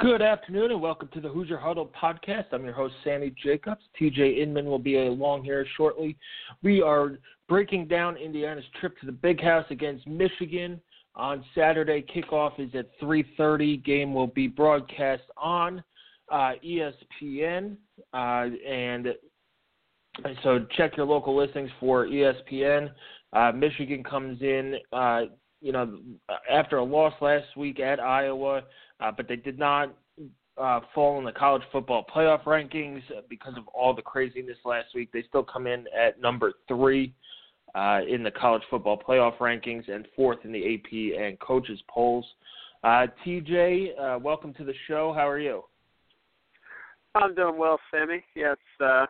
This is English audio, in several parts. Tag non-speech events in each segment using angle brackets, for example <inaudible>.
Good afternoon and welcome to the Hoosier Huddle podcast. I'm your host, Sammy Jacobs. TJ Inman will be along here shortly. We are breaking down Indiana's trip to the Big House against Michigan on Saturday. Kickoff is at 3:30. Game will be broadcast on uh, ESPN, uh, and so check your local listings for ESPN. Uh, Michigan comes in, uh, you know, after a loss last week at Iowa uh, but they did not uh, fall in the college football playoff rankings because of all the craziness last week. They still come in at number three uh, in the college football playoff rankings and fourth in the AP and coaches polls. Uh, TJ, uh, welcome to the show. How are you? I'm doing well, Sammy. It's uh,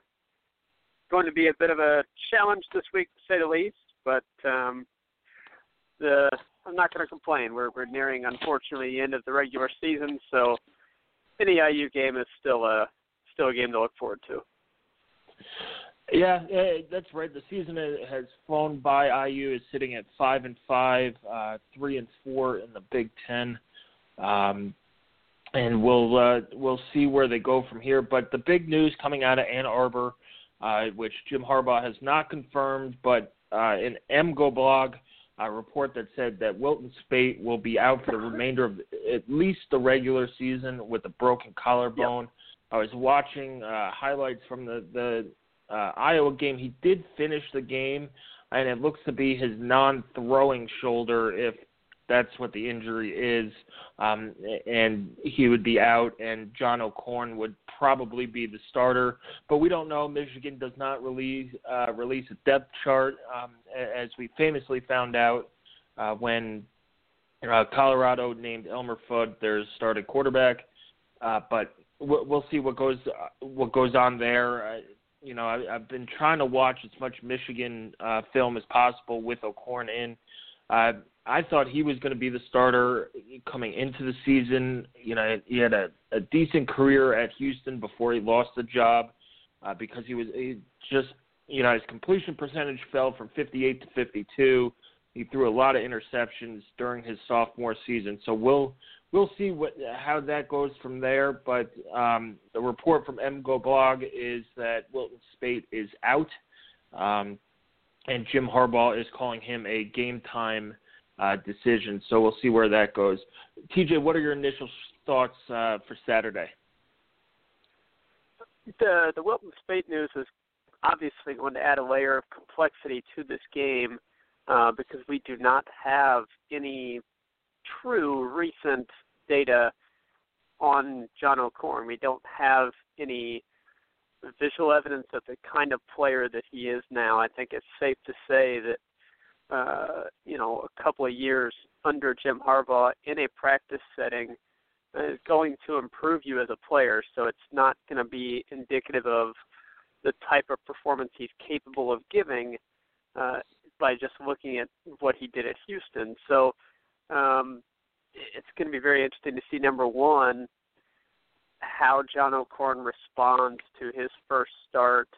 going to be a bit of a challenge this week, to say the least. But um, the I'm not going to complain. We're we're nearing, unfortunately, the end of the regular season, so any IU game is still a still a game to look forward to. Yeah, that's right. The season has flown by. IU is sitting at five and five, uh, three and four in the Big Ten, um, and we'll uh, we'll see where they go from here. But the big news coming out of Ann Arbor, uh, which Jim Harbaugh has not confirmed, but uh, in MGO blog a report that said that Wilton Speight will be out for the remainder of at least the regular season with a broken collarbone. Yep. I was watching uh, highlights from the the uh, Iowa game. He did finish the game, and it looks to be his non-throwing shoulder, if that's what the injury is, um, and he would be out, and John O'Korn would probably be the starter. But we don't know. Michigan does not release uh, release a depth chart, um, as we famously found out uh, when uh, Colorado named Elmer Fudd their starting quarterback. Uh, but we'll, see what goes uh, what goes on there. Uh, you know, I, I've been trying to watch as much Michigan uh, film as possible with O'Korn in. Uh, I thought he was going to be the starter coming into the season. You know, he had a, a decent career at Houston before he lost the job uh, because he was he just, you know, his completion percentage fell from 58 to 52. He threw a lot of interceptions during his sophomore season. So we'll we'll see what how that goes from there. But um, the report from MGO Blog is that Wilton Speight is out, um, and Jim Harbaugh is calling him a game time uh, decision. So we'll see where that goes. TJ, what are your initial thoughts uh, for Saturday? The the Wilton Speight news is obviously going to add a layer of complexity to this game uh, because we do not have any true recent data on John O'Korn. We don't have any visual evidence of the kind of player that he is now. I think it's safe to say that uh, you know, a couple of years under Jim Harbaugh in a practice setting is going to improve you as a player. So it's not going to be indicative of the type of performance he's capable of giving uh, by just looking at what he did at Houston. So um, it's going to be very interesting to see number one how John O'Korn responds to his first start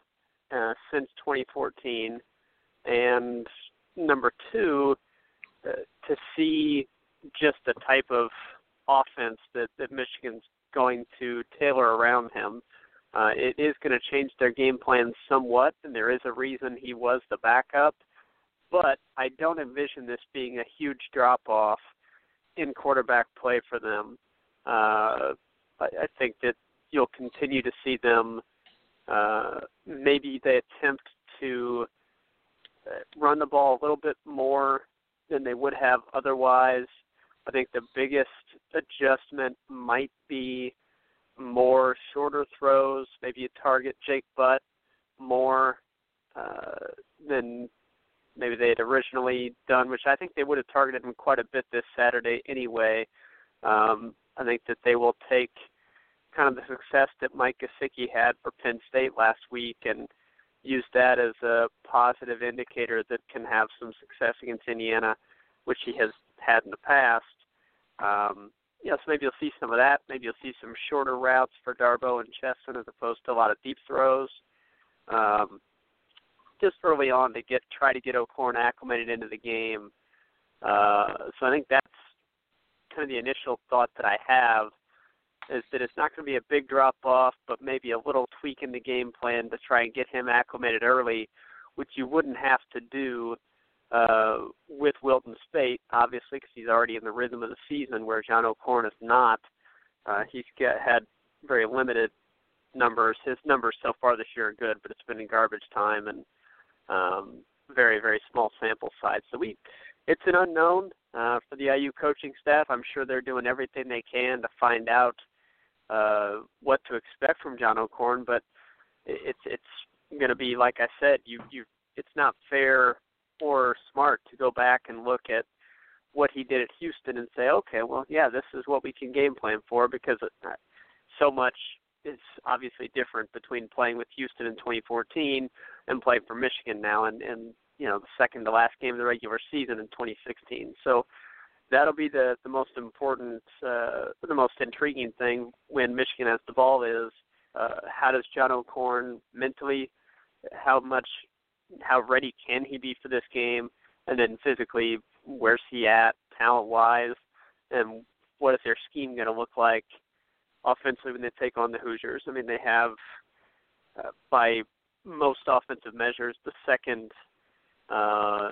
uh, since 2014, and number two, uh, to see just the type of offense that, that Michigan's going to tailor around him. Uh, it is going to change their game plan somewhat, and there is a reason he was the backup. But I don't envision this being a huge drop off in quarterback play for them. Uh, I, I think that you'll continue to see them. Uh, maybe they attempt to uh, run the ball a little bit more than they would have otherwise. I think the biggest adjustment might be more shorter throws. Maybe you target Jake Butt more uh, than maybe they had originally done, which I think they would have targeted him quite a bit this Saturday anyway. Um, I think that they will take kind of the success that Mike Gesicki had for Penn State last week and use that as a positive indicator that can have some success against Indiana, which he has had in the past. Um, you so maybe you'll see some of that. Maybe you'll see some shorter routes for Darboh and Chesson as opposed to a lot of deep throws. Um, just early on to get try to get O'Korn acclimated into the game. Uh, so I think that's kind of the initial thought that I have is that it's not going to be a big drop off, but maybe a little tweak in the game plan to try and get him acclimated early, which you wouldn't have to do uh, with Wilton Speight, obviously, because he's already in the rhythm of the season, where John O'Korn is not. Uh, he's get, had very limited numbers. His numbers so far this year are good, but it's been in garbage time and um, very, very small sample size. So we, it's an unknown uh, for the IU coaching staff. I'm sure they're doing everything they can to find out uh, what to expect from John O'Korn, but it's it's going to be like I said, you you it's not fair or smart to go back and look at what he did at Houston and say, okay, well, yeah, this is what we can game plan for because uh, so much is obviously different between playing with Houston in 2014 and playing for Michigan now, and and you know the second to last game of the regular season in 2016. So that'll be the the most important, uh, the most intriguing thing when Michigan has the ball is uh, how does John O'Korn mentally, how much, how ready can he be for this game, and then physically, where's he at talent wise, and what is their scheme going to look like offensively when they take on the Hoosiers? I mean, they have uh, by most offensive measures the second uh,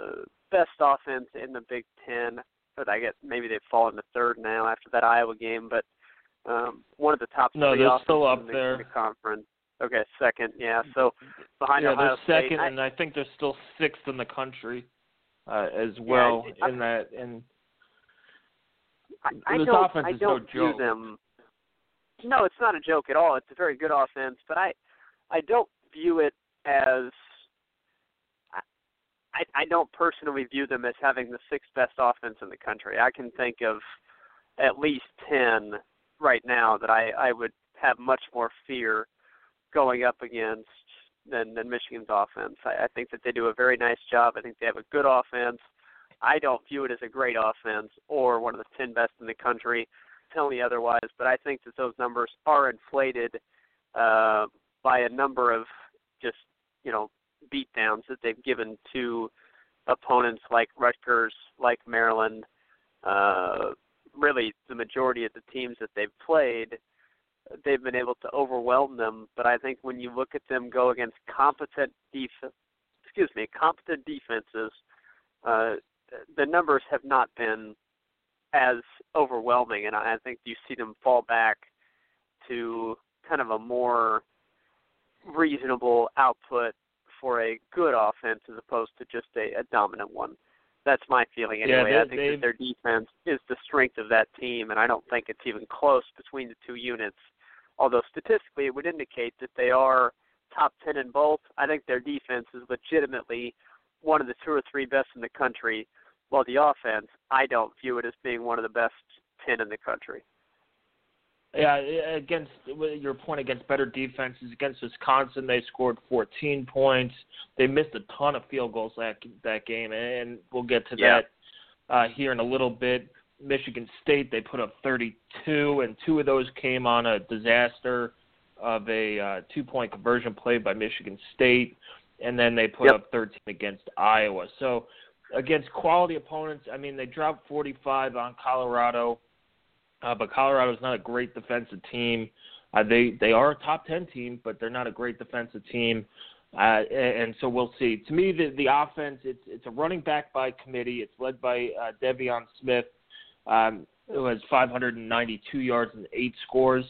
best offense in the Big Ten but I guess maybe they've fallen to third now after that Iowa game. But um, one of the top no, three they're still up in the, there. In the conference. Okay, second, yeah. So behind yeah, Ohio they're State, second, I, and I think they're still sixth in the country uh, as well yeah, in that. And I, I this don't, offense I is don't no joke. them. No, it's not a joke at all. It's a very good offense, but I, I don't view it as I, I don't personally view them as having the sixth best offense in the country. I can think of at least ten right now that I, I would have much more fear going up against than, than Michigan's offense. I, I think that they do a very nice job. I think they have a good offense. I don't view it as a great offense or one of the ten best in the country. Tell me otherwise, but I think that those numbers are inflated uh, by a number of just you know beatdowns that they've given to opponents like Rutgers, like Maryland, uh, really the majority of the teams that they've played, they've been able to overwhelm them. But I think when you look at them go against competent def- excuse me, competent defenses, uh, the numbers have not been as overwhelming, and I think you see them fall back to kind of a more reasonable output for a good offense as opposed to just a, a dominant one. That's my feeling anyway. Yeah, I think that their defense is the strength of that team, and I don't think it's even close between the two units. Although statistically, it would indicate that they are top ten in both. I think their defense is legitimately one of the two or three best in the country, while the offense, I don't view it as being one of the best ten in the country. Yeah, against your point against better defenses against Wisconsin, they scored 14 points. They missed a ton of field goals that that game, and we'll get to yeah. that uh, here in a little bit. Michigan State they put up 32, and two of those came on a disaster of a uh, two-point conversion play by Michigan State, and then they put yep. up 13 against Iowa. So against quality opponents, I mean they dropped 45 on Colorado. Uh, but Colorado is not a great defensive team. Uh, they they are a top ten team, but they're not a great defensive team. Uh, and, and so we'll see. To me, the the offense it's it's a running back by committee. It's led by uh, De'Veon Smith, um, who has 592 yards and eight scores,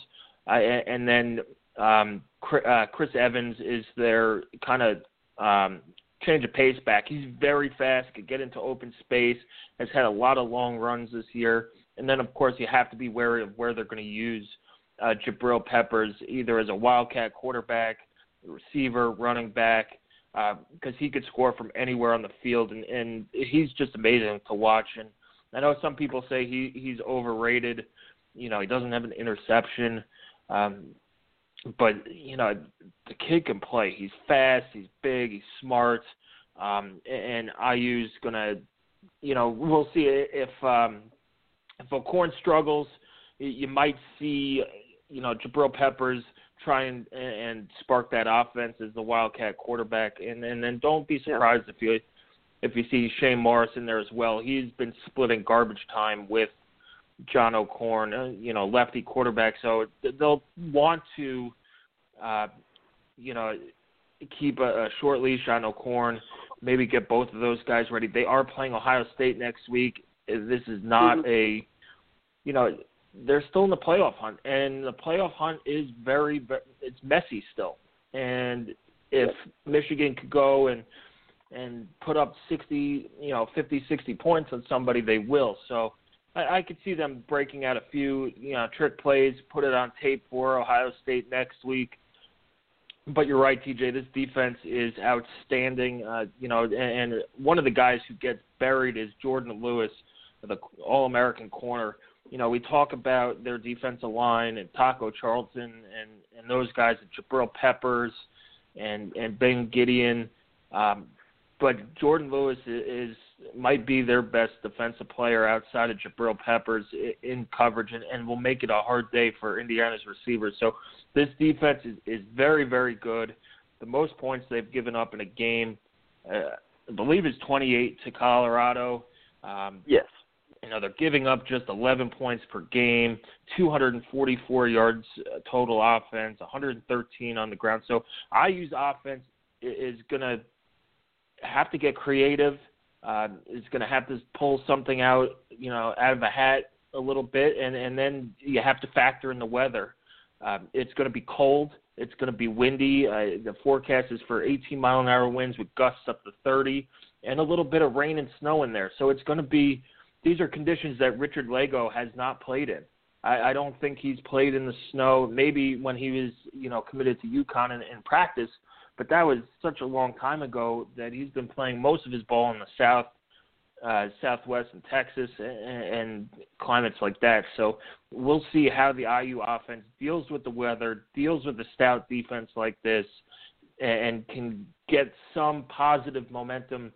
uh, and, and then um, Chris, uh, Chris Evans is their kind of um, change of pace back. He's very fast, could get into open space, has had a lot of long runs this year. And then, of course, you have to be wary of where they're going to use uh, Jabril Peppers, either as a wildcat quarterback, receiver, running back, because uh, he could score from anywhere on the field, and, and he's just amazing to watch. And I know some people say he he's overrated. You know, he doesn't have an interception. Um, but you know the kid can play. He's fast. He's big. He's smart. Um, and IU's gonna, you know, we'll see if um, if O'Korn struggles. You might see, you know, Jabril Peppers try and, and spark that offense as the Wildcat quarterback, and and then don't be surprised yeah. if you if you see Shane Morris in there as well. He's been splitting garbage time with John O'Korn, uh, you know, lefty quarterback. So they'll want to, uh, you know, keep a, a short leash on O'Korn. Maybe get both of those guys ready. They are playing Ohio State next week. This is not mm-hmm. a, you know, they're still in the playoff hunt, and the playoff hunt is very, very it's messy still. And if Michigan could go and and put up 60, you know, 50, 60 points on somebody, they will. So I, I could see them breaking out a few, you know, trick plays, put it on tape for Ohio State next week. But you're right, TJ. This defense is outstanding. Uh, you know, and, and one of the guys who gets buried is Jourdan Lewis, the All-American corner. You know, we talk about their defensive line and Taco Charlton and and those guys, and Jabril Peppers and and Ben Gedeon. Um, but Jourdan Lewis is might be their best defensive player outside of Jabril Peppers in coverage, and, and will make it a hard day for Indiana's receivers. So this defense is, is very, very good. The most points they've given up in a game, uh, I believe, is 28 to Colorado. Um, yes. You know they're giving up just 11 points per game, 244 yards uh, total offense, 113 on the ground. So IU's offense is going to have to get creative uh, is going to have to pull something out, you know, out of a hat a little bit, and and then you have to factor in the weather. Um, it's going to be cold. It's going to be windy. Uh, the forecast is for 18 mile an hour winds with gusts up to 30, and a little bit of rain and snow in there. So it's going to be. These are conditions that Richard Lagow has not played in. I, I don't think he's played in the snow. Maybe when he was, you know, committed to UConn in, in practice, but that was such a long time ago that he's been playing most of his ball in the South, uh, Southwest, and Texas, and, and climates like that. So we'll see how the IU offense deals with the weather, deals with the stout defense like this, and can get some positive momentum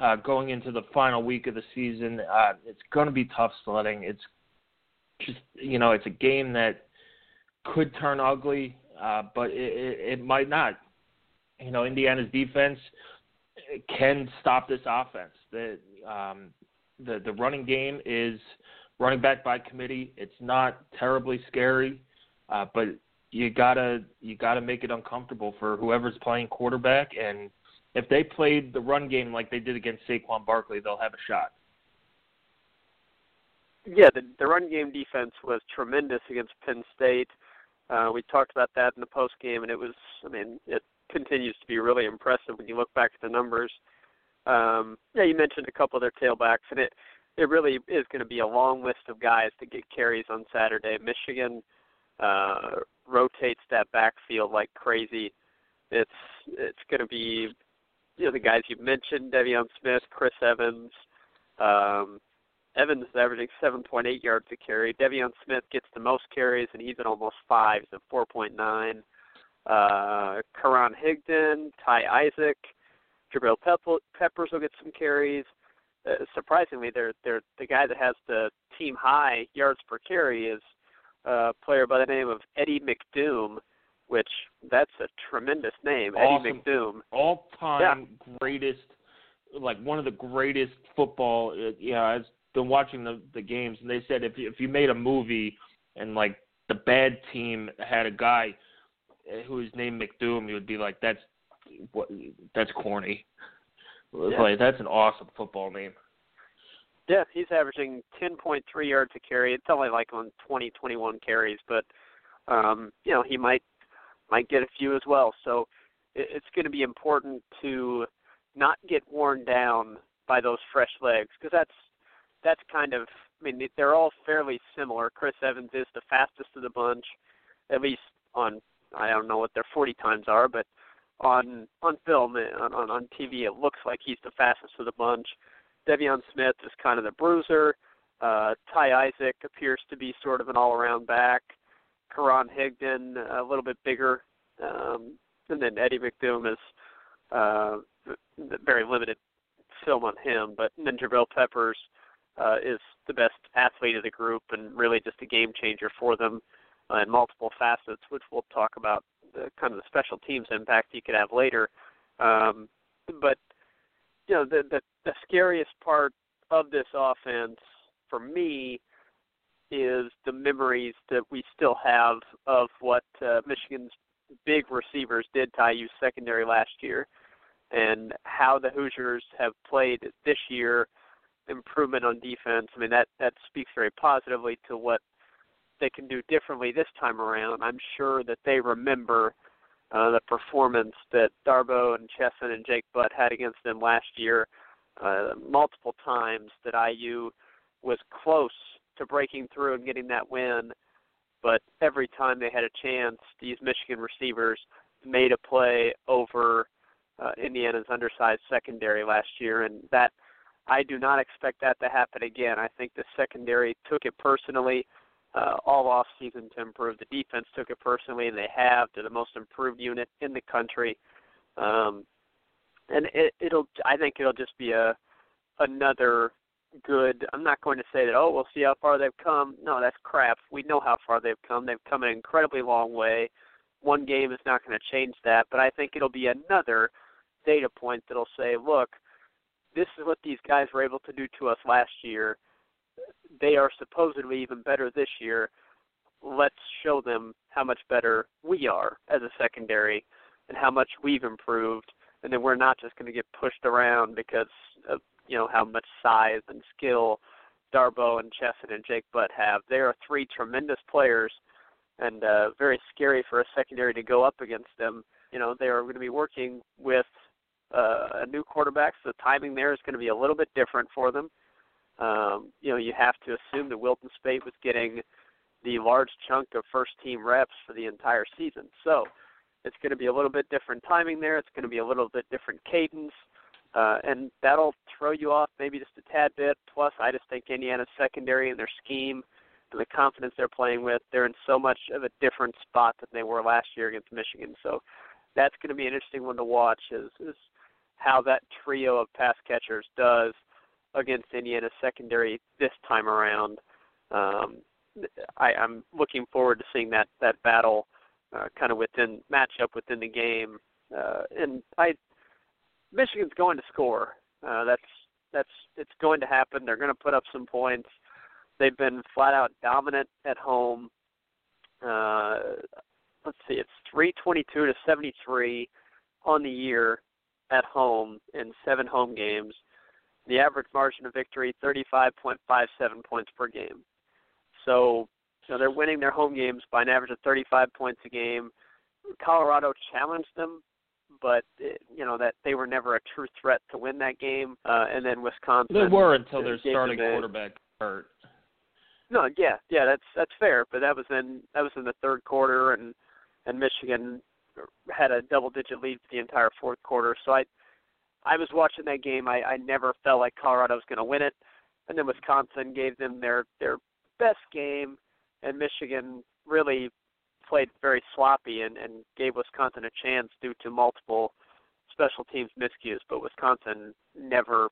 uh, going into the final week of the season. Uh, it's going to be tough sledding. It's just you know it's a game that could turn ugly, uh, but it, it, it might not you know Indiana's defense can stop this offense. The um, the the running game is running back by committee. It's not terribly scary, uh, but you gotta you gotta make it uncomfortable for whoever's playing quarterback. And if they played the run game like they did against Saquon Barkley, they'll have a shot. Yeah, the, the run game defense was tremendous against Penn State. Uh, we talked about that in the post game, and it was, I mean, it continues to be really impressive when you look back at the numbers. Um, yeah, you mentioned a couple of their tailbacks, and it it really is going to be a long list of guys to get carries on Saturday. Michigan uh, rotates that backfield like crazy. It's it's going to be you know the guys you mentioned: De'Veon Smith, Chris Evans. Um, Evans is averaging 7.8 yards a carry. De'Veon Smith gets the most carries, and he's at almost five, so 4.9 uh, Karan Higdon, Ty Isaac, Jabril Peppers will get some carries. Uh, surprisingly, they're, they're, the guy that has the team high yards per carry is a player by the name of Eddie McDoom, which that's a tremendous name, awesome. Eddie McDoom. All time yeah. greatest, like one of the greatest football. Uh, yeah, I've been watching the the games, and they said if you, if you made a movie and like the bad team had a guy who's named McDoom, you would be like, that's what that's corny. Yeah. Like that's an awesome football name. Yeah, he's averaging 10.3 yards a carry. It's only like on 20, 21 carries, but um, you know he might might get a few as well. So it's going to be important to not get worn down by those fresh legs because that's that's kind of I mean they're all fairly similar. Chris Evans is the fastest of the bunch, at least on I don't know what their 40 times are, but on on film on on, on TV it looks like he's the fastest of the bunch. De'Veon Smith is kind of the bruiser. Uh, Ty Isaac appears to be sort of an all-around back. Karan Higdon a little bit bigger, um, and then Eddie McDoom is uh, very limited film on him. But and then Peppers uh, is the best athlete of the group and really just a game changer for them uh, in multiple facets, which we'll talk about the kind of the special teams impact he could have later. Um, but you know the, the the scariest part of this offense for me is the memories that we still have of what uh, Michigan's big receivers did to IU's secondary last year, and how the Hoosiers have played this year. Improvement on defense. I mean that that speaks very positively to what they can do differently this time around. I'm sure that they remember uh, the performance that Darboh and Chesson and Jake Butt had against them last year. Uh, multiple times that IU was close to breaking through and getting that win, but every time they had a chance, these Michigan receivers made a play over uh, Indiana's undersized secondary last year, and that I do not expect that to happen again. I think the secondary took it personally uh, all off season to improve. The defense took it personally, and they have. They're the most improved unit in the country, um, and it, it'll. I think it'll just be a another good. I'm not going to say that. Oh, we'll see how far they've come. No, that's crap. We know how far they've come. They've come an incredibly long way. One game is not going to change that, but I think it'll be another data point that'll say, look, this is what these guys were able to do to us last year they are supposedly even better this year. Let's show them how much better we are as a secondary and how much we've improved. And then we're not just going to get pushed around because of you know how much size and skill Darboh and Chesson and Jake Butt have. They are three tremendous players, and uh, very scary for a secondary to go up against them. You know they are going to be working with uh, a new quarterback, so the timing there is going to be a little bit different for them um, you know, you have to assume that Wilton Speight was getting the large chunk of first team reps for the entire season. So it's going to be a little bit different timing there. It's going to be a little bit different cadence. Uh, and that'll throw you off maybe just a tad bit. Plus, I just think Indiana's secondary and their scheme and the confidence they're playing with, they're in so much of a different spot than they were last year against Michigan. So that's going to be an interesting one to watch is, is how that trio of pass catchers does – against Indiana's secondary this time around. Um, I, I'm looking forward to seeing that that battle uh, kind of within matchup within the game. Uh, and I, Michigan's going to score. Uh, that's that's it's going to happen. They're going to put up some points. They've been flat out dominant at home. Uh, let's see, it's 322 to 73 on the year at home in seven home games. The average margin of victory, 35.57 points per game. So, so they're winning their home games by an average of 35 points a game. Colorado challenged them, but it, you know that they were never a true threat to win that game. Uh, and then Wisconsin. They were until their starting quarterback hurt. No, yeah, yeah, that's that's fair, but that was in that was in the third quarter, and and Michigan had a double digit lead for the entire fourth quarter. So I I was watching that game. I, I never felt like Colorado was going to win it, and then Wisconsin gave them their their best game, and Michigan really played very sloppy and, and gave Wisconsin a chance due to multiple special teams miscues. But Wisconsin never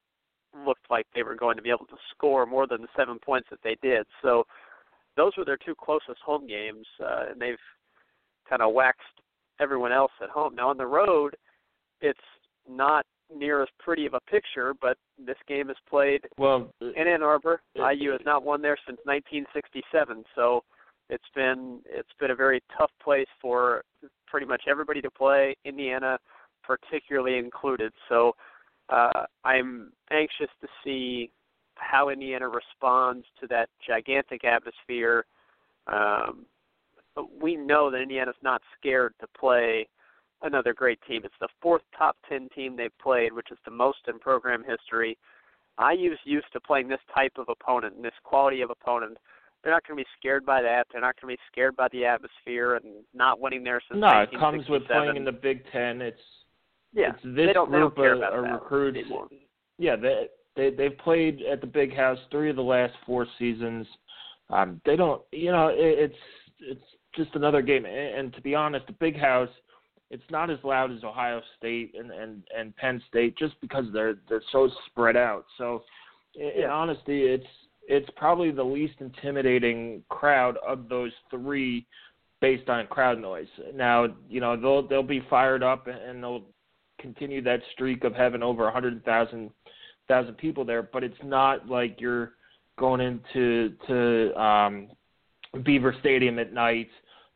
looked like they were going to be able to score more than the seven points that they did. So those were their two closest home games, uh, and they've kind of waxed everyone else at home. Now on the road, it's not near as pretty of a picture, but this game is played well in Ann Arbor. It, IU has not won there since 1967, so it's been it's been a very tough place for pretty much everybody to play. Indiana, particularly included. So uh, I'm anxious to see how Indiana responds to that gigantic atmosphere. Um, we know that Indiana's not scared to play another great team. It's the fourth top 10 team they've played, which is the most in program history. IU's used to playing this type of opponent and this quality of opponent. They're not going to be scared by that. They're not going to be scared by the atmosphere and not winning there since no. It comes with playing in the Big Ten. It's yeah. It's this they don't, group they don't care of, about of recruits. anymore. Yeah, they they they've played at the Big House three of the last four seasons. Um, they don't, you know, it, it's it's just another game. And, and to be honest, the Big House it's not as loud as Ohio State and and and Penn State just because they're they're so spread out. So in, in honesty, it's it's probably the least intimidating crowd of those three based on crowd noise. Now, you know, they'll they'll be fired up and they'll continue that streak of having over a hundred thousand thousand people there, but it's not like you're going into to um Beaver Stadium at night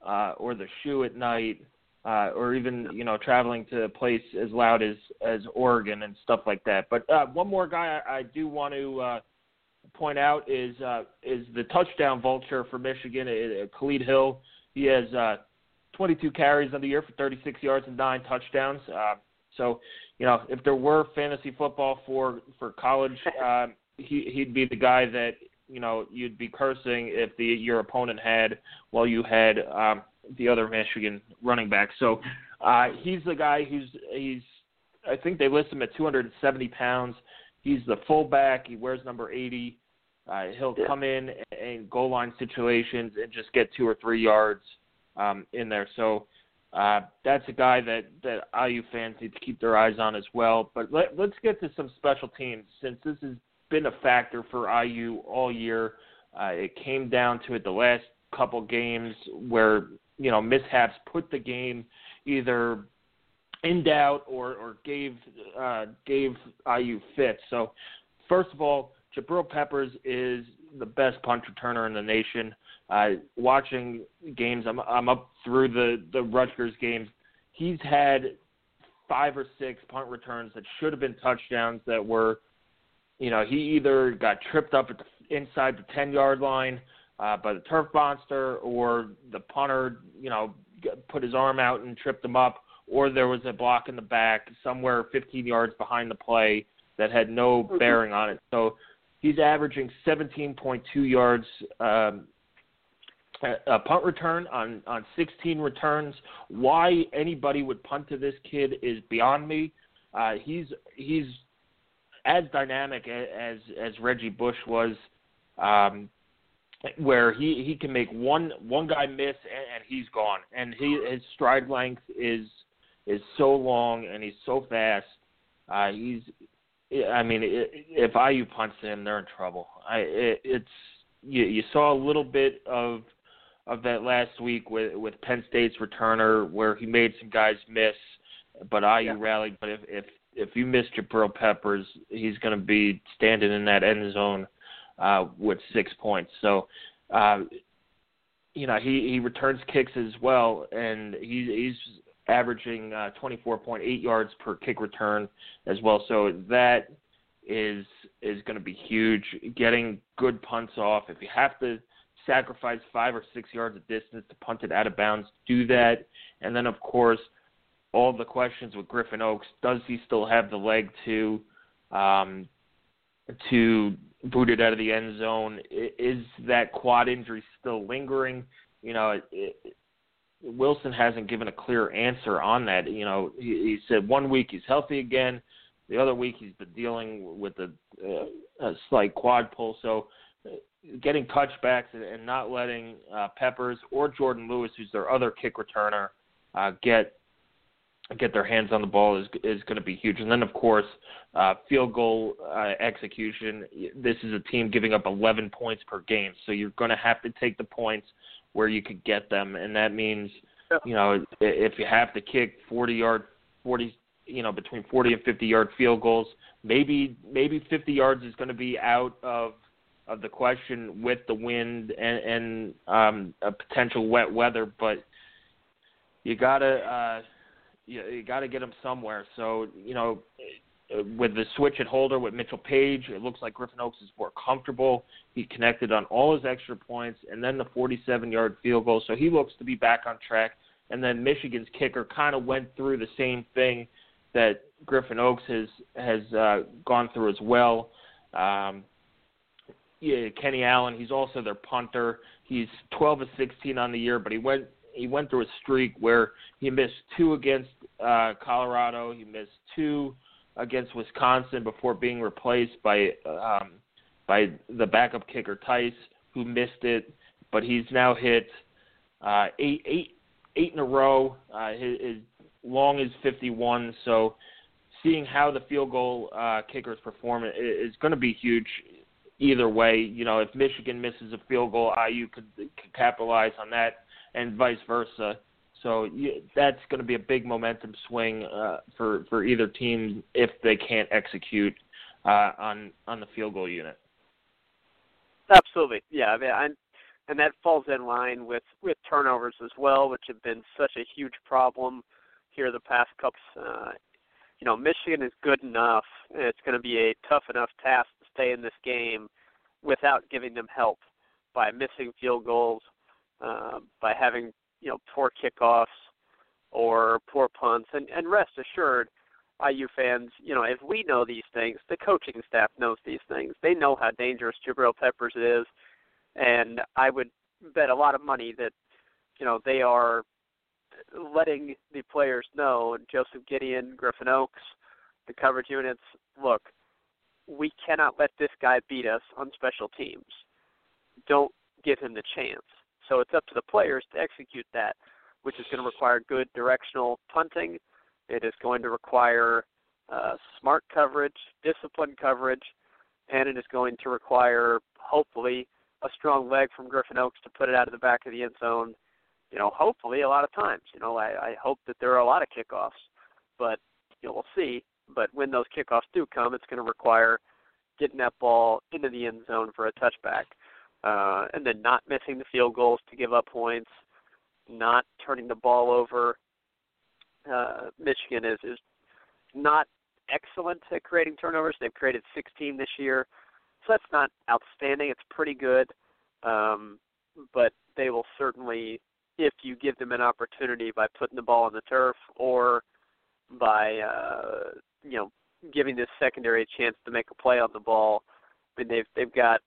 uh or the shoe at night uh, or even you know traveling to a place as loud as as Oregon and stuff like that. But uh, one more guy I, I do want to uh, point out is uh, is the touchdown vulture for Michigan, uh, Khalid Hill. He has uh, 22 carries on the year for 36 yards and nine touchdowns. Uh, so you know if there were fantasy football for for college, uh, <laughs> he he'd be the guy that you know you'd be cursing if the your opponent had while you had um, the other Michigan running back. So uh, he's the guy who's he's I think they list him at 270 pounds. He's the fullback. He wears number 80. Uh, he'll Yeah. come in in goal line situations and just get two or three yards um, in there. So uh, that's a guy that that IU fans need to keep their eyes on as well. But let, let's get to some special teams since this has been a factor for IU all year. Uh, it came down to it the last couple games where you know mishaps put the game either in doubt or or gave uh, gave IU fits. So first of all, Jabril Peppers is the best punt returner in the nation. Uh, watching games, I'm I'm up through the the Rutgers games. He's had five or six punt returns that should have been touchdowns that were, you know, he either got tripped up at the, inside the ten yard line uh, by the turf monster, or the punter, you know, put his arm out and tripped him up, or there was a block in the back somewhere 15 yards behind the play that had no bearing on it. So he's averaging 17.2 yards um, a a punt return on on 16 returns. Why anybody would punt to this kid is beyond me. Uh, he's he's as dynamic as as Reggie Bush was. Um, where he he can make one one guy miss and, and he's gone, and he his stride length is is so long and he's so fast. Uh, he's, I mean, i if IU punts him, they're in trouble. I it, it's you you saw a little bit of of that last week with with Penn State's returner where he made some guys miss, but IU Yeah. rallied. But if if if you miss Jabril Peppers, he's going to be standing in that end zone uh, with six points. So, uh, you know, he he returns kicks as well, and he, he's averaging uh, 24.8 yards per kick return as well. So that is is going to be huge. Getting good punts off. If you have to sacrifice five or six yards of distance to punt it out of bounds, do that. And then, of course, all the questions with Griffin Oakes. Does he still have the leg to um, to boot it out of the end zone? Is that quad injury still lingering? You know, it, Wilson hasn't given a clear answer on that. You know, he, he said one week he's healthy again, the other week he's been dealing with a, uh, a slight quad pull. So, uh, getting touchbacks and, not letting uh, Peppers or Jourdan Lewis, who's their other kick returner, uh, get get their hands on the ball is is going to be huge. And then, of course, uh, field goal uh, execution. This is a team giving up 11 points per game, so you're going to have to take the points where you could get them, and that means, you know, if you have to kick 40 yard, 40, you know, between 40 and 50 yard field goals, maybe maybe 50 yards is going to be out of of the question with the wind and, and um, a potential wet weather, but you gotta. Uh, you, you got to get them somewhere. So you know, with the switch at holder with Mitchell Paige, it looks like Griffin Oakes is more comfortable. He connected on all his extra points, and then the 47-yard field goal. So he looks to be back on track. and then Michigan's kicker kind of went through the same thing that Griffin Oakes has has uh, gone through as well. Um, yeah, Kenny Allen, he's also their punter. He's 12 of 16 on the year, but he went he went through a streak where he missed two against uh, Colorado, he missed two against Wisconsin before being replaced by um, by the backup kicker Tice, who missed it, but he's now hit uh, eight eight eight in a row. Uh, his, his long is 51, so seeing how the field goal uh, kickers perform is going to be huge either way. You know, if Michigan misses a field goal, IU could, could capitalize on that, and vice versa. So you, that's going to be a big momentum swing uh, for for either team if they can't execute uh, on on the field goal unit. Absolutely, yeah. I mean, I'm, and that falls in line with with turnovers as well, which have been such a huge problem here the past couple. Uh, you know, Michigan is good enough. And it's going to be a tough enough task to stay in this game without giving them help by missing field goals, uh, by having you know poor kickoffs or poor punts. And, and rest assured, IU fans, you know, if we know these things, the coaching staff knows these things. They know how dangerous Jabril Peppers is, and I would bet a lot of money that you know they are letting the players know, Joseph Gedeon, Griffin Oakes, the coverage units, look, we cannot let this guy beat us on special teams. Don't give him the chance. So it's up to the players to execute that, which is going to require good directional punting. It is going to require uh, smart coverage, disciplined coverage, and it is going to require, hopefully, a strong leg from Griffin Oakes to put it out of the back of the end zone you know, hopefully a lot of times. You know, I, I hope that there are a lot of kickoffs, but you know, we'll see. But when those kickoffs do come, it's going to require getting that ball into the end zone for a touchback, uh, and then not missing the field goals to give up points, not turning the ball over. Uh, Michigan is is not excellent at creating turnovers. They've created 16 this year, so that's not outstanding. It's pretty good, um, but they will certainly if you give them an opportunity by putting the ball on the turf or by uh, you know giving this secondary a chance to make a play on the ball. I mean they've they've got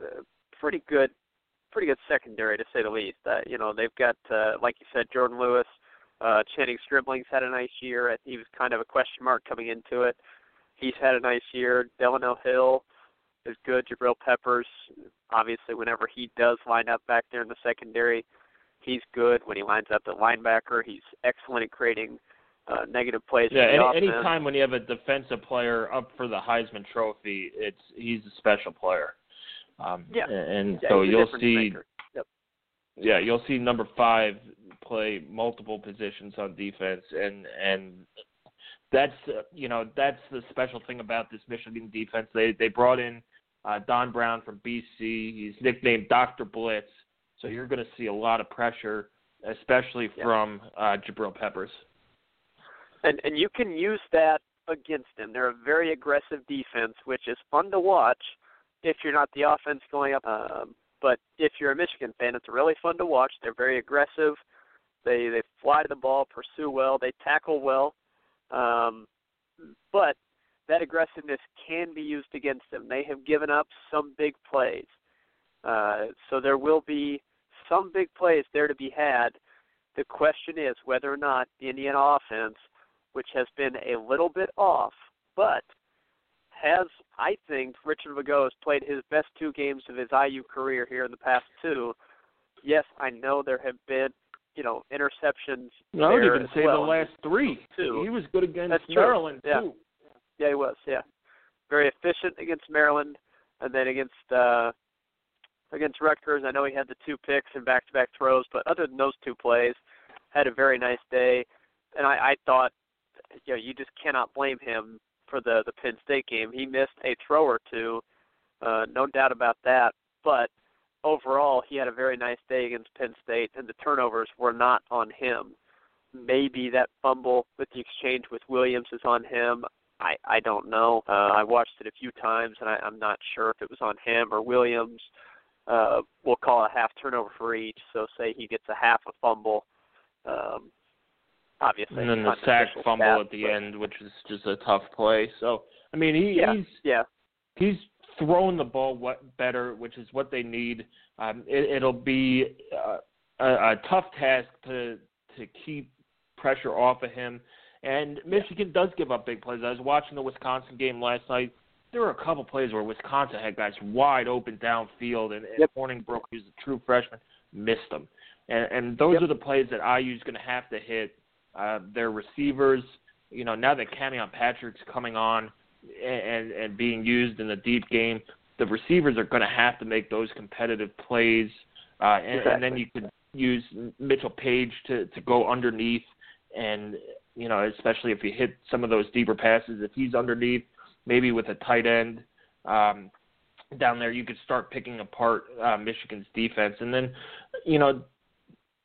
uh, pretty good pretty good secondary to say the least. Uh, you know they've got uh, like you said Jourdan Lewis, uh, Channing Stribling's had a nice year. He was kind of a question mark coming into it. He's had a nice year. Delano Hill is good. Jabril Peppers, obviously, whenever he does line up back there in the secondary, He's good when he lines up at linebacker. He's excellent at creating uh, negative plays. Yeah, any, any time when you have a defensive player up for the Heisman Trophy, it's he's a special player. Um, yeah, and yeah, so you'll see. Yep. Yeah, you'll see number five play multiple positions on defense, and and that's uh, you know that's the special thing about this Michigan defense. They they brought in uh, Don Brown from BC. He's nicknamed Doctor Blitz. So you're going to see a lot of pressure, especially yeah. from uh, Jabril Peppers. And and you can use that against them. They're a very aggressive defense, which is fun to watch if you're not the offense going up. Um, but if you're a Michigan fan, it's really fun to watch. They're very aggressive. They they fly to the ball, pursue well, they tackle well. Um, but that aggressiveness can be used against them. They have given up some big plays. Uh, so there will be some big plays there to be had. The question is whether or not the Indiana offense, which has been a little bit off, but has, I think, Richard Lagow has played his best two games of his IU career here in the past two. Yes, I know there have been, you know, interceptions. No, I would even say well. the last three. Two. He was good against That's true. Maryland Yeah. too. Yeah, he was. Yeah, very efficient against Maryland, and then against uh, against Rutgers. I know he had the two picks and back-to-back throws, but other than those two plays, had a very nice day. And I, I thought, you know, you just cannot blame him for the the Penn State game. He missed a throw or two, uh, no doubt about that. But overall, he had a very nice day against Penn State, and the turnovers were not on him. Maybe that fumble with the exchange with Williams is on him. I I don't know. Uh, I watched it a few times, and I, I'm not sure if it was on him or Williams uh, we'll call a half turnover for each. So say he gets a half a fumble, Um, obviously, and then the sack fumble stat, at the but, end, which is just a tough play. So I mean, he, yeah, he's yeah, he's throwing the ball what better, which is what they need. Um, it, it'll be uh, a, a tough task to to keep pressure off of him. And Michigan does give up big plays. I was watching the Wisconsin game last night. There were a couple plays where Wisconsin had guys wide open downfield, and, and yep. Hornibrook, who's a true freshman, missed them. And, and those yep. are the plays that IU's going to have to hit. Uh, their receivers, you know, now that Camion Patrick's coming on and and being used in the deep game, the receivers are going to have to make those competitive plays. Uh, and, exactly. and then you could use Mitchell Paige to to go underneath, and you know, especially if you hit some of those deeper passes, if he's underneath, maybe with a tight end. Um, down there, you could start picking apart uh, Michigan's defense, and then, you know,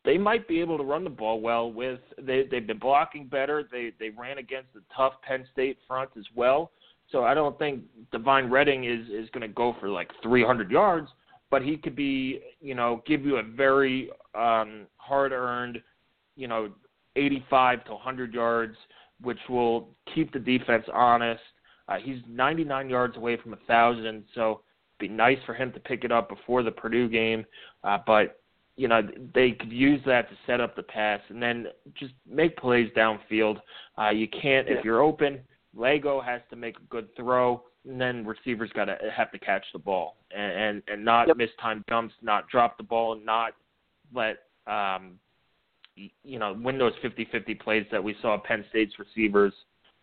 they might be able to run the ball well with they they've been blocking better. They they ran against the tough Penn State front as well. So I don't think Devine Redding is is going to go for like 300 yards, but he could be, you know, give you a very um, hard-earned, you know, 85 to 100 yards, which will keep the defense honest. Uh, he's 99 yards away from a thousand, so it'd be nice for him to pick it up before the Purdue game. Uh, but you know they could use that to set up the pass and then just make plays downfield. Uh, you can't yeah. if you're open. Lagow has to make a good throw, and then receivers got to have to catch the ball and and, and not yep. miss time jumps, not drop the ball, and not let um, you know win those 50-50 plays that we saw Penn State's receivers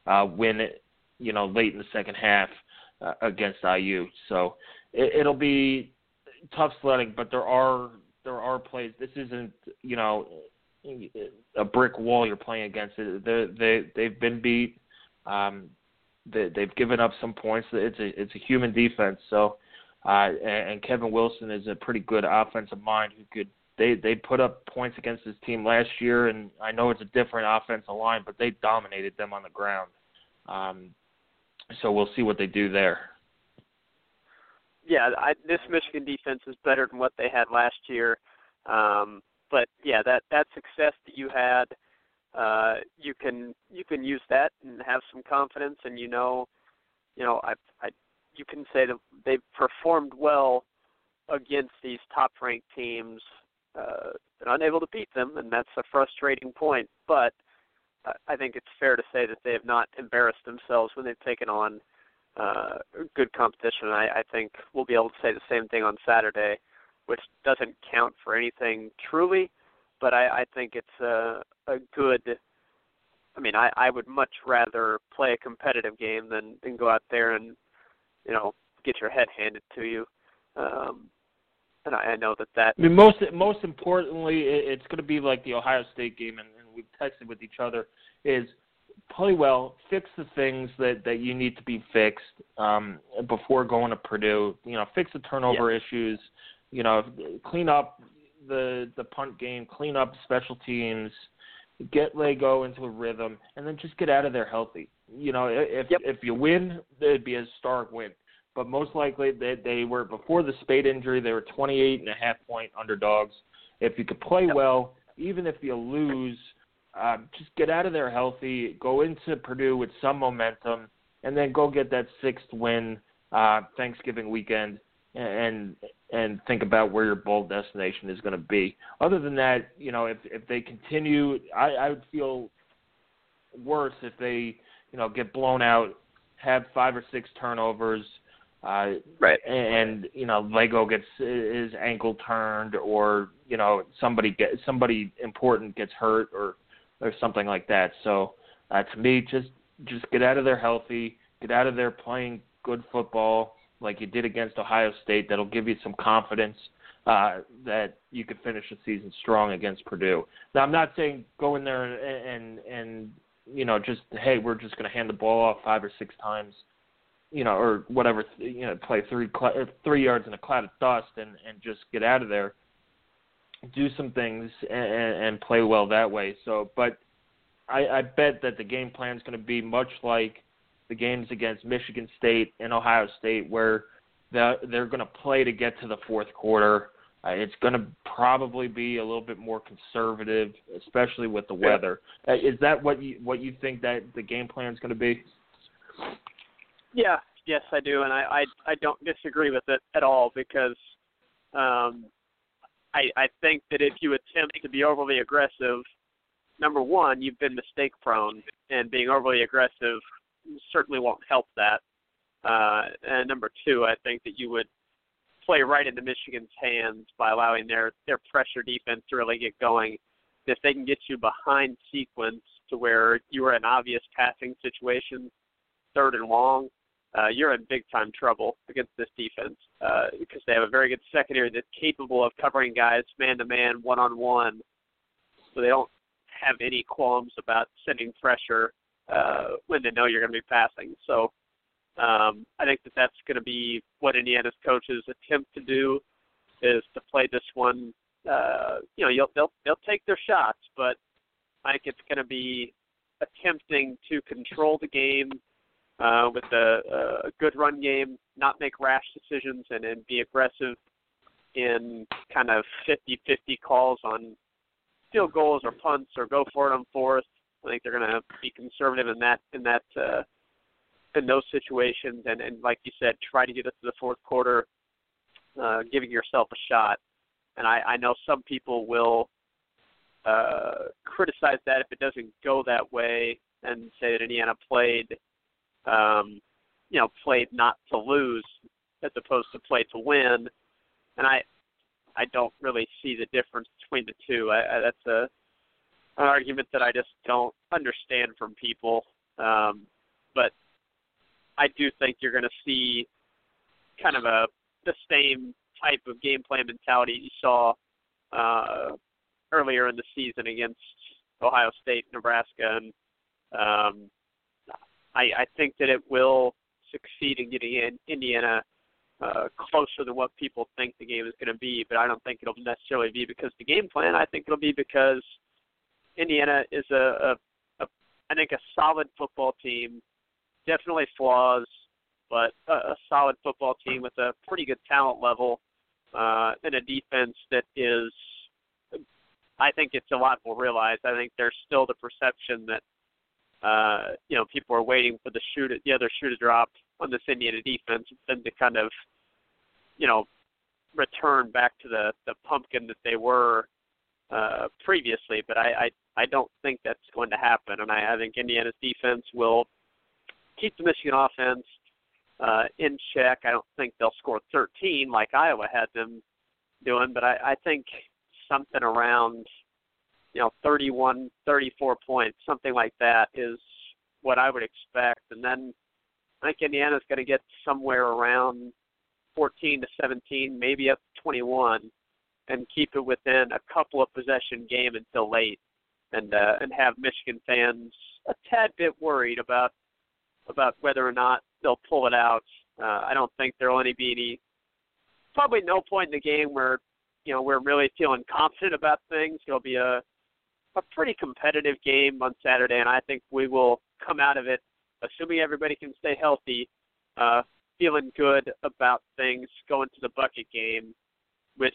uh, win it, you know, late in the second half uh, against IU. So it, it'll be tough sledding, but there are there are plays. This isn't you know a brick wall you're playing against. They they they've been beat. Um, they, they've given up some points. It's a it's a human defense. So uh, and, Kevin Wilson is a pretty good offensive mind who could they they put up points against his team last year, and I know it's a different offensive line, but they dominated them on the ground. Um, so we'll see what they do there. Yeah, I, this Michigan defense is better than what they had last year. Um, but yeah, that that success that you had, uh, you can you can use that and have some confidence, and you know, you know, I, I you can say that they've performed well against these top-ranked teams. Uh, they're unable to beat them, and that's a frustrating point. But I think it's fair to say that they have not embarrassed themselves when they've taken on uh, good competition. I, I think we'll be able to say the same thing on Saturday, which doesn't count for anything truly, but I, I think it's a, a good. I mean, I, I would much rather play a competitive game than than go out there and you know get your head handed to you. Um, and I, I know that that. I mean, most most importantly, it's going to be like the Ohio State game, and, and we've texted with each other. Is play well, fix the things that that you need to be fixed um, before going to Purdue. You know, fix the turnover yeah. issues. You know, clean up the the punt game, clean up special teams, get Lagow into a rhythm, and then just get out of there healthy. You know, if yep. if you win, it'd be a stark win. But most likely, they they were before the Speight injury. They were 28 and a half point underdogs. If you could play yep. well, even if you lose, uh, just get out of there healthy. Go into Purdue with some momentum, and then go get that sixth win uh, Thanksgiving weekend, and and think about where your bowl destination is going to be. Other than that, you know, if if they continue, I, I would feel worse if they you know get blown out, have five or six turnovers. Uh, right. And you know, Lagow gets his ankle turned, or you know, somebody get somebody important gets hurt, or or something like that. So uh, to me, just just get out of there healthy, get out of there playing good football like you did against Ohio State. That'll give you some confidence uh, that you could finish the season strong against Purdue. Now, I'm not saying go in there and and, and you know just hey, we're just going to hand the ball off five or six times, you know, or whatever, you know, play three three yards in a cloud of dust and and just get out of there do some things and, and play well that way. So, but I, I bet that the game plan is going to be much like the games against Michigan State and Ohio State, where they're, they're going to play to get to the fourth quarter. Uh, it's going to probably be a little bit more conservative, especially with the weather. Uh, is that what you what you think that the game plan is going to be? Yeah, yes, I do, and I I, I don't disagree with it at all because um, I I think that if you attempt to be overly aggressive, number one, you've been mistake prone, and being overly aggressive certainly won't help that. Uh, and number two, I think that you would play right into Michigan's hands by allowing their their pressure defense to really get going. If they can get you behind sequence to where you are in obvious passing situations, third and long, uh, you're in big time trouble against this defense uh, because they have a very good secondary that's capable of covering guys man to man, one on one. So they don't have any qualms about sending pressure uh, when they know you're going to be passing. So um, I think that that's going to be what Indiana's coaches attempt to do is to play this one. Uh, you know, you'll, they'll they'll take their shots, but I think it's going to be attempting to control the game uh, with a, a good run game, not make rash decisions, and, and be aggressive in kind of 50-50 calls on field goals or punts or go for it on fourth. I think they're going to be conservative in that in that uh, in those situations, and, and like you said, try to get us to the fourth quarter, uh, giving yourself a shot. And I, I know some people will uh, criticize that if it doesn't go that way, and say that Indiana played, um, you know, played not to lose as opposed to play to win. And I, I don't really see the difference between the two. I, I, that's a an argument that I just don't understand from people. Um, but I do think you're going to see kind of a the same type of game plan mentality you saw uh, earlier in the season against Ohio State, Nebraska, and um, I, I think that it will succeed in getting in Indiana uh, closer than what people think the game is going to be. But I don't think it'll necessarily be because the game plan. I think it'll be because Indiana is a, a, a I think a solid football team definitely flaws, but a, a solid football team with a pretty good talent level uh, and a defense that is. I think it's a lot more realized. I think there's still the perception that uh, you know people are waiting for the shoot the other shoe to drop on this Indiana defense, and to kind of you know return back to the the pumpkin that they were uh, previously. But I, I I don't think that's going to happen, and I, I think Indiana's defense will keep the Michigan offense uh, in check. I don't think they'll score 13 like Iowa had them doing, but I, I think something around you know 31, 34 points, something like that is what I would expect. And then I think Indiana's going to get somewhere around 14 to 17, maybe up to 21, and keep it within a couple of possession game until late, and uh, and have Michigan fans a tad bit worried about about whether or not they'll pull it out. Uh, I don't think there'll only be any, probably no point in the game where, you know, we're really feeling <laughs> confident about things. It'll be a, a pretty competitive game on Saturday, and I think we will come out of it, assuming everybody can stay healthy, uh, feeling good about things going to the bucket game, which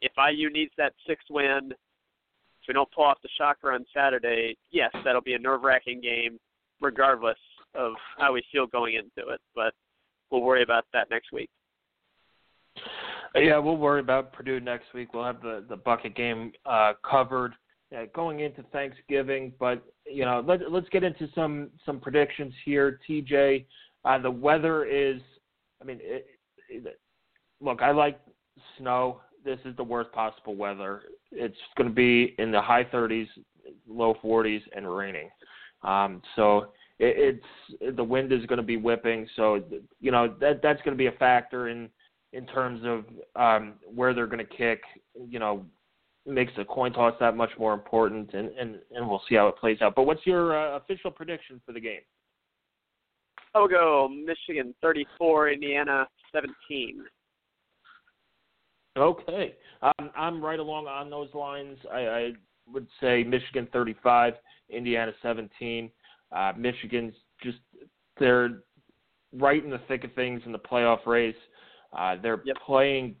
if IU needs that sixth win, if we don't pull off the shocker on Saturday, yes, that'll be a nerve wracking game regardless of how we feel going into it. But we'll worry about that next week. Yeah, we'll worry about Purdue next week. We'll have the the bucket game uh, covered uh, going into Thanksgiving. But you know, let, let's get into some some predictions here. TJ, uh, the weather is. I mean, it, it, look, I like snow. This is the worst possible weather. It's going to be in the high 30s, low 40s, and raining. Um, so it, it's the wind is going to be whipping, so you know that that's going to be a factor in in terms of um, where they're going to kick. You know, makes the coin toss that much more important, and and and we'll see how it plays out. But what's your uh, official prediction for the game? I'll go Michigan 34, Indiana 17. Okay, um, I'm right along on those lines. I, I would say Michigan 35, Indiana 17. Uh, Michigan's just they're right in the thick of things in the playoff race. Uh, they're yep. playing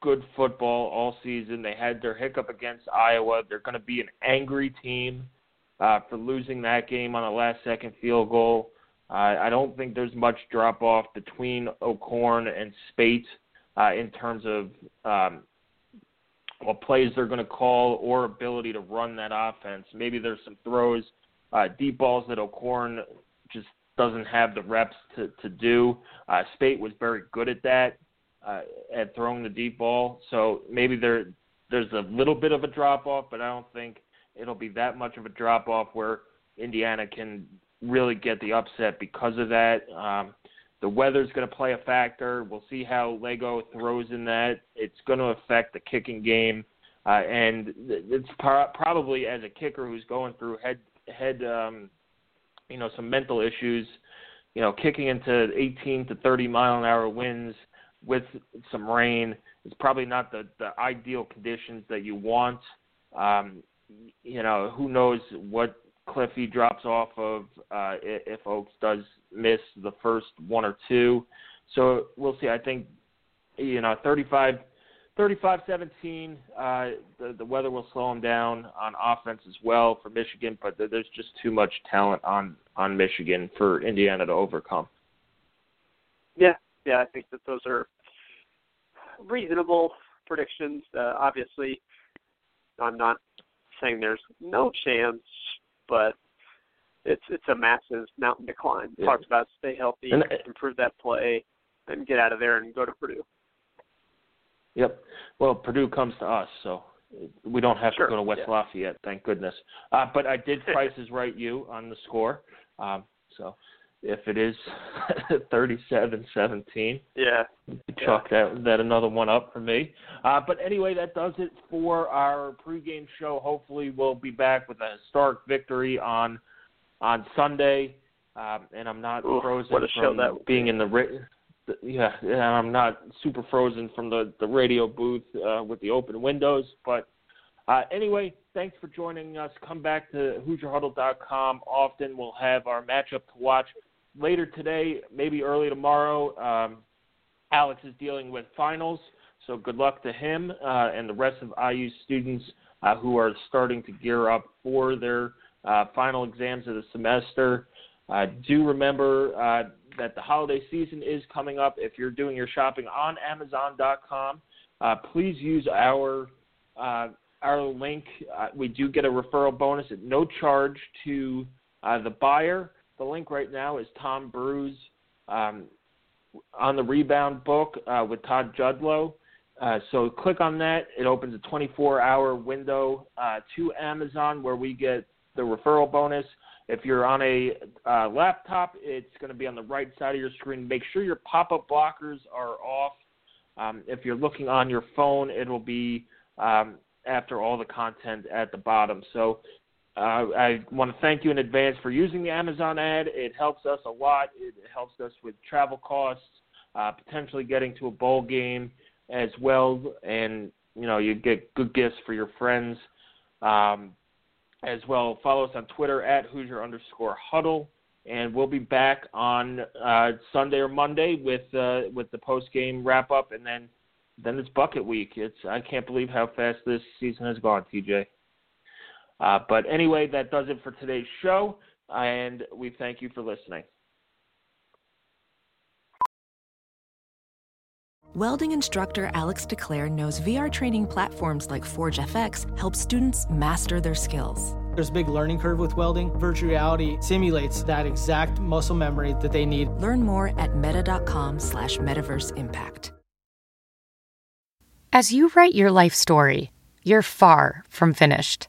good football all season. They had their hiccup against Iowa. They're going to be an angry team uh, for losing that game on a last second field goal. Uh, I don't think there's much drop off between O'Korn and Speight uh, in terms of um, what plays they're going to call or ability to run that offense. Maybe there's some throws, uh, deep balls that O'Korn just doesn't have the reps to, to do. Uh, Speight was very good at that, uh, at throwing the deep ball. So maybe there there's a little bit of a drop off, but I don't think it'll be that much of a drop off where Indiana can really get the upset because of that. Um, the weather's going to play a factor. We'll see how Lagow throws in that. It's going to affect the kicking game, uh, and it's pro- probably as a kicker who's going through head head um, you know some mental issues. You know, kicking into 18 to 30 mile an hour winds with some rain It's probably not the the ideal conditions that you want. Um, you know, who knows what Cliffy drops off of uh, if Oakes does miss the first one or two. So we'll see. I think you know 35 35-17 uh, the the weather will slow him down on offense as well for Michigan, but there's just too much talent on on Michigan for Indiana to overcome. Yeah, yeah, I think that those are reasonable predictions. Uh, obviously, I'm not saying there's no chance, but it's it's a massive mountain to climb. Yeah. Talked about stay healthy, and, improve that play, and get out of there and go to Purdue. Yep. Well, Purdue comes to us, so we don't have sure. to go to West yeah. Lafayette, thank goodness. Uh, but I did <laughs> prices right you on the score. Um, so if it is <laughs> 37-17, yeah, chalk yeah. that that another one up for me. Uh, but anyway, that does it for our pregame show. Hopefully, we'll be back with a historic victory on on Sunday. Um, and I'm not Ooh, frozen from being in the ra- yeah, yeah, I'm not super frozen from the the radio booth uh, with the open windows, but. Uh, anyway, thanks for joining us. Come back to HoosierHuddle.com often. We'll have our matchup to watch later today, maybe early tomorrow. Um, Alex is dealing with finals, so good luck to him uh, and the rest of IU students uh, who are starting to gear up for their uh, final exams of the semester. Uh, do remember uh, that the holiday season is coming up. If you're doing your shopping on Amazon.com, uh, please use our our link. we do get a referral bonus at no charge to the buyer. The link right now is Tom Brew's um, on the rebound book uh, with Todd Judlow. Uh, so click on that. It opens a 24-hour window uh, to Amazon where we get the referral bonus. If you're on a uh, laptop, it's going to be on the right side of your screen. Make sure your pop-up blockers are off. Um, if you're looking on your phone, it'll be um, after all the content at the bottom. So uh, I want to thank you in advance for using the Amazon ad. It helps us a lot. It helps us with travel costs, uh, potentially getting to a bowl game as well, and you know you get good gifts for your friends um, as well. Follow us on Twitter at Hoosier underscore Huddle, and we'll be back on uh, Sunday or Monday with uh, with the post game wrap up, and then then it's bucket week. It's I can't believe how fast this season has gone, TJ. Uh, but anyway, that does it for today's show, and we thank you for listening. Welding instructor Alex DeClaire knows VR training platforms like Forge FX help students master their skills. There's a big learning curve with welding. Virtual reality simulates that exact muscle memory that they need. Learn more at meta.com slash metaverse impact. As you write your life story, you're far from finished.